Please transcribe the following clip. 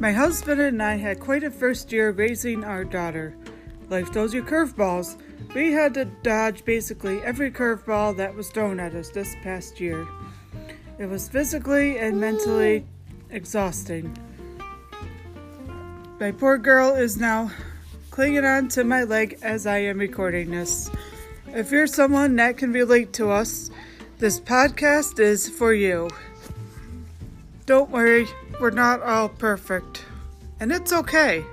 My husband and I had quite a first year raising our daughter. Life throws you curveballs. We had to dodge basically every curveball that was thrown at us this past year. It was physically and mentally exhausting. My poor girl is now clinging on to my leg as I am recording this. If you're someone that can relate to us, this podcast is for you. Don't worry, we're not all perfect. And it's okay.